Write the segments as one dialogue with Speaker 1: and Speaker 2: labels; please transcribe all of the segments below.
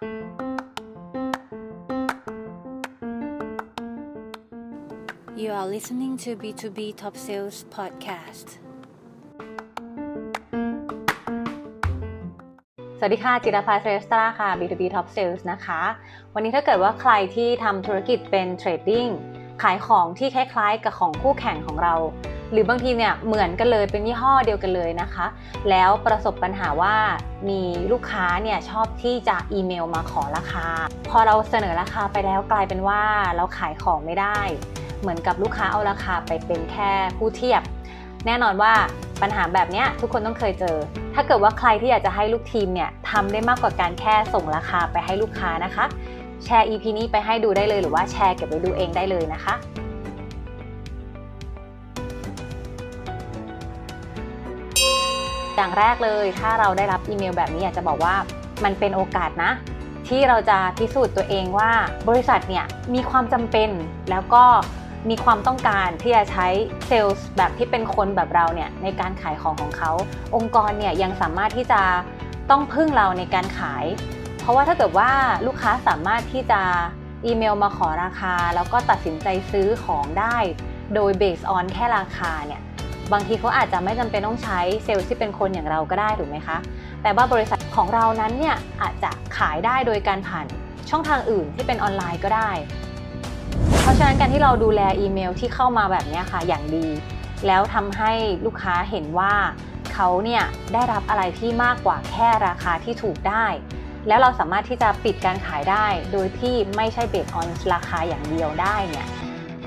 Speaker 1: You are listening to B2B Top Sales Podcast
Speaker 2: สวัสดีค่ะ จิรภาเซสตาค่ะ B2B Top Sales นะคะ วันนี้ถ้าเกิดว่าใครที่ทำธุรกิจเป็นเทรดดิ้ง ขายของที่คล้ายๆ กับของคู่แข่งของเรา หรือบางทีเนี่ยเหมือนกันเลยเป็นยี่ห้อเดียวกันเลยนะคะ แล้วประสบปัญหาว่ามีลูกค้าเนี่ยชอบที่จะอีเมลมาขอราคา พอเราเสนอราคาไปแล้วกลายเป็นว่าเราขายของไม่ได้ เหมือนกับลูกค้าเอาราคาไปเป็นแค่ผู้เทียบ แน่นอนว่าปัญหาแบบนี้ทุกคนต้องเคยเจอ ถ้าเกิดว่าใครที่อยากจะให้ลูกทีมเนี่ยทำได้มากกว่าการแค่ส่งราคาไปให้ลูกค้านะคะ แชร์ EP นี้ไปให้ดูได้เลยหรือว่าแชร์เก็บไว้ดูเองได้เลยนะคะ อย่างแรกเลยถ้าเราได้รับอีเมลแบบนี้อยากจะบอกว่ามันเป็นโอกาสนะ ที่เราจะพิสูจน์ตัวเองว่าบริษัทเนี่ยมีความจำเป็นแล้วก็มีความต้องการที่จะใช้เซลล์แบบที่เป็นคนแบบเราเนี่ยในการขายของของเขา องค์กรเนี่ยยังสามารถที่จะต้องพึ่งเราในการขาย เพราะว่าถ้าเกิดว่าลูกค้าสามารถที่จะอีเมลมาขอราคา แล้วก็ตัดสินใจซื้อของได้ โดยเบสออนแค่ราคาเนี่ย บางทีเขาอาจจะไม่จำเป็นต้องใช้เซลล์ที่เป็นคนอย่างเราก็ได้ถูกไหมคะ แต่ว่าบริษัทของเรานั้นเนี่ยอาจจะขายได้โดยการผ่านช่องทางอื่นที่เป็นออนไลน์ก็ได้ เพราะฉะนั้นการที่เราดูแลอีเมลที่เข้ามาแบบนี้ค่ะอย่างดี แล้วทำให้ลูกค้าเห็นว่าเขาเนี่ยได้รับอะไรที่มากกว่าแค่ราคาที่ถูกได้ แล้วเราสามารถที่จะปิดการขายได้ โดยที่ไม่ใช่เบสออนราคาอย่างเดียวได้เนี่ย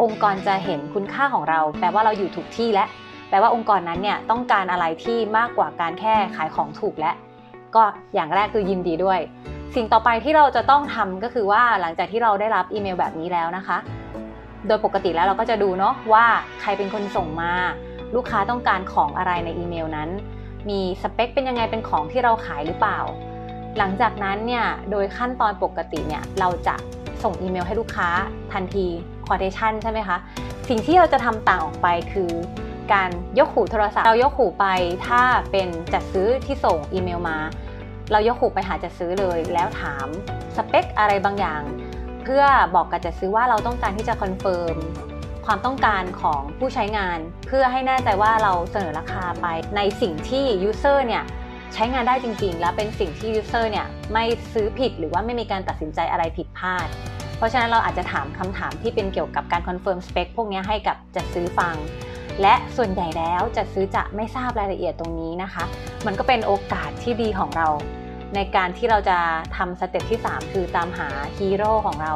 Speaker 2: องค์กรจะเห็นคุณค่าของเราแปลว่าเราอยู่ถูกที่และ ลว่าองค์กรนั้นเนี่ยต้องการอะไรที่มากกว่าการแค่ขายของถูกและ ก็อย่างแรกคือยินดีด้วย สิ่งต่อไปที่เราจะต้องทำก็คือว่าหลังจากที่เราได้รับอีเมลแบบนี้แล้วนะคะ โดยปกติแล้วเราก็จะดูเนาะว่าใครเป็นคนส่งมา ลูกค้าต้องการของอะไรในอีเมลนั้น มีสเปคเป็นยังไงเป็นของที่เราขายหรือเปล่า หลังจากนั้นเนี่ยโดยขั้นตอนปกติเนี่ยเราจะส่งอีเมลให้ลูกค้าทันที quotation ใช่ไหมคะ สิ่งที่เราจะทำต่างออกไปคือ การยกหูโทรศัพท์ เรายกหูไปถ้าเป็นจัดซื้อที่ส่งอีเมลมา เรายกหูไปหาจัดซื้อเลย แล้วถามสเปคอะไรบางอย่าง เพื่อบอกกับจัดซื้อว่าเราต้องการที่จะ confirm ความต้องการของผู้ใช้งาน เพื่อให้แน่ใจว่าเราเสนอราคาไปในสิ่งที่ user เนี่ยใช้งานได้จริงๆ และเป็นสิ่งที่ user เนี่ยไม่ซื้อผิดหรือว่าไม่มีการตัดสินใจอะไรผิดพลาด เพราะฉะนั้นเราอาจจะถามคำถามที่เป็นเกี่ยวกับการ confirm spec พวกนี้ให้กับจัดซื้อฟัง และส่วนใหญ่แล้วจัดซื้อจะไม่ทราบรายละเอียดตรงนี้นะคะ มันก็เป็นโอกาสที่ดีของเรา ในการที่เราจะทำ step ที่ 3 คือตามหาฮีโร่ของเรา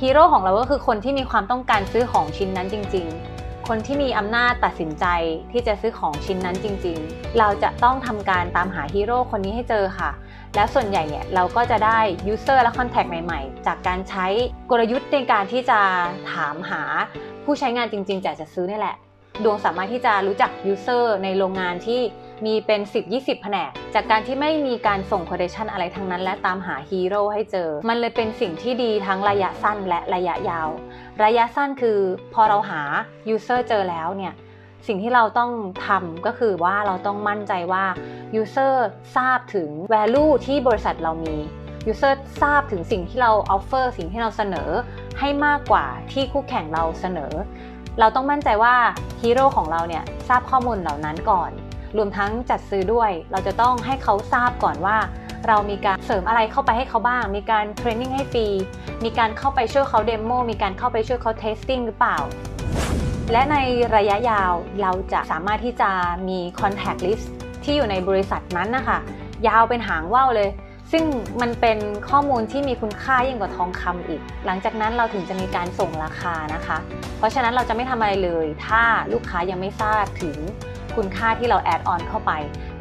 Speaker 2: ฮีโร่ของเราก็คือคนที่มีความต้องการซื้อของชิ้นนั้นจริง ๆ คนที่มีอำนาจตัดสินใจที่จะซื้อของชิ้นนั้นจริง ๆ เราจะต้องทำการตามหาฮีโร่คนนี้ให้เจอค่ะ แล้วส่วนใหญ่เนี่ยเราก็จะได้ user และ contact ใหม่ๆ จากการใช้กลยุทธ์ในการที่จะถามหาผู้ใช้งานจริง ๆจากจัดซื้อนี่แหละ คุณสามารถที่จะรู้จัก user ในโรงงานที่มีเป็น 10-20 แผนก จากการที่ไม่มีการส่ง quotation อะไรทั้งนั้น และตามหาฮีโร่ให้เจอ มันเลยเป็นสิ่งที่ดีทั้งระยะสั้นและระยะยาว ระยะสั้นคือพอเราหา user เจอแล้วเนี่ยสิ่งที่เราต้องทำก็คือว่าเราต้องมั่นใจว่า user ทราบถึง value ที่บริษัทเรามี user ทราบถึงสิ่งที่เรา offer สิ่งที่เราเสนอให้มากกว่าที่คู่แข่งเราเสนอ เราต้องมั่นใจว่าฮีโร่ของเราเนี่ยทราบข้อมูลเหล่านั้นก่อน รวมทั้งจัดซื้อด้วย เราจะต้องให้เขาทราบก่อนว่า เรามีการเสริมอะไรเข้าไปให้เขาบ้าง มีการ training ให้ฟรี มีการเข้าไปช่วยเขา demo มีการเข้าไปช่วยเขา testing หรือเปล่า และในระยะยาวเราจะสามารถที่จะมี Contact List ที่อยู่ในบริษัทนั้นนะคะ ยาวเป็นหางว่าวเลย ซึ่งมันเป็นข้อมูลที่มีคุณค่ายิ่งกว่าทองคำอีก หลังจากนั้นเราถึงจะมีการส่งราคานะคะ เพราะฉะนั้นเราจะไม่ทำอะไรเลย ถ้าลูกค้ายังไม่ทราบถึงคุณค่าที่เรา add on เข้าไป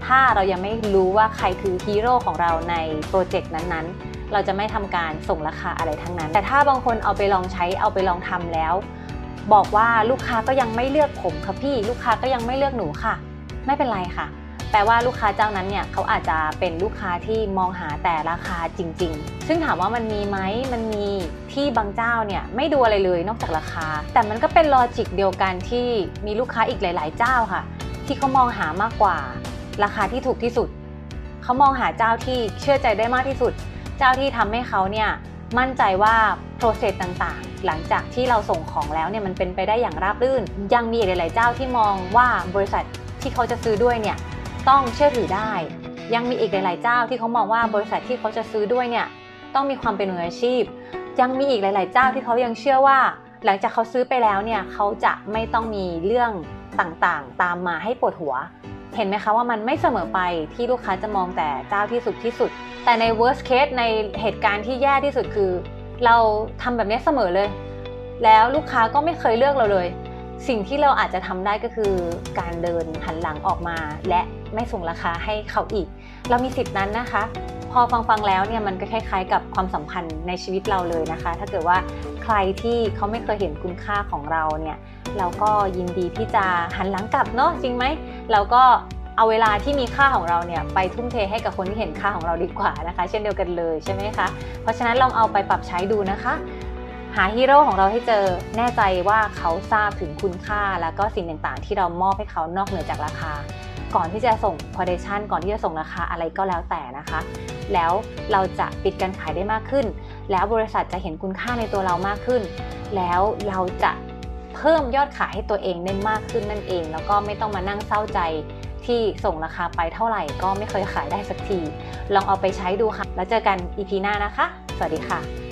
Speaker 2: ถ้าเรายังไม่รู้ว่าใครคือฮีโร่ของเราในโปรเจกต์นั้นๆ เราจะไม่ทำการส่งราคาอะไรทั้งนั้น แต่ถ้าบางคนเอาไปลองใช้เอาไปลองทำแล้ว บอกว่าลูกค้าก็ยังไม่เลือกผมค่ะพี่ ลูกค้าก็ยังไม่เลือกหนูค่ะ ไม่เป็นไรค่ะ แปลว่าลูกค้าเจ้านั้นเนี่ยเขาอาจจะเป็นลูกค้าที่มองหาแต่ราคาจริง ๆ ซึ่งถามว่ามันมีไหมมันมีที่บางเจ้าเนี่ยไม่ดูอะไรเลยนอกจากราคา แต่มันก็เป็นลอจิกเดียวกันที่มีลูกค้าอีกหลาย ๆ เจ้าค่ะ ที่เขามองหามากกว่า ราคาที่ถูกที่สุดเขามองหาเจ้าที่เชื่อใจได้มากที่สุด เจ้าที่ทำให้เขาเนี่ยมั่นใจว่า process ต่างๆ หลังจากที่เราส่งของแล้วเนี่ยมันเป็นไปได้อย่างราบรื่น ยังมีอีกหลาย ๆ เจ้าที่มองว่าบริษัทที่เขาจะซื้อด้วยเนี่ย ต้องเชื่อถือได้ ยังมีอีกหลาย ๆ เจ้าที่เขามองว่าบริษัทที่เขาจะซื้อด้วยเนี่ยต้องมีความเป็นมืออาชีพ ยังมีอีกหลาย ๆ เจ้าที่เขายังเชื่อว่า หลังจากเขาซื้อไปแล้วเนี่ยเขาจะไม่ต้องมีเรื่องต่าง ๆ ตามมาให้ปวดหัว เห็นไหมคะว่ามันไม่เสมอไปที่ลูกค้าจะมองแต่เจ้าที่สุดที่สุด แต่ใน worst case ในเหตุการณ์ที่แย่ที่สุดคือ เราทำแบบนี้เสมอเลย แล้วลูกค้าก็ไม่เคยเลือกเราเลย สิ่งที่เราอาจจะทำได้ก็คือการเดินหันหลังออกมา และไม่ส่งราคาให้เขาอีก เรามีสิทธินั้นนะคะ พอฟังฟังๆแล้วเนี่ยมันก็คล้าย ๆ กับความสัมพันธ์ในชีวิตเราเลยนะคะ ถ้าเกิดว่าใครที่เขาไม่เคยเห็นคุณค่าของเราเนี่ยเราก็ยินดีที่จะหันหลังกลับเนาะจริงไหมเราก็เอาเวลาที่มีค่าของเราเนี่ยไปทุ่มเทให้กับคนที่เห็นค่าของเราดีกว่านะคะ เช่นเดียวกันเลยใช่ไหมคะเพราะฉะนั้นลองเอาไปปรับใช้ดูนะคะ หาฮีโร่ของเราให้เจอแน่ใจว่าเขาทราบถึงคุณค่า แล้วก็สิ่งต่างๆ ที่เรามอบให้เขานอกเหนือจากราคา ก่อนที่จะส่ง quotation ก่อนที่จะส่งราคาอะไรก็แล้วแต่นะคะ แล้วเราจะปิดการขายได้มากขึ้น แล้วบริษัทจะเห็นคุณค่าในตัวเรามากขึ้น แล้วเราจะเพิ่มยอดขายให้ตัวเองได้มากขึ้นนั่นเอง แล้วก็ไม่ต้องมานั่งเศร้าใจที่ส่งราคาไปเท่าไหร่ก็ไม่เคยขายได้สักที ลองเอาไปใช้ดูค่ะ แล้วเจอกัน EP หน้านะคะ สวัสดีค่ะ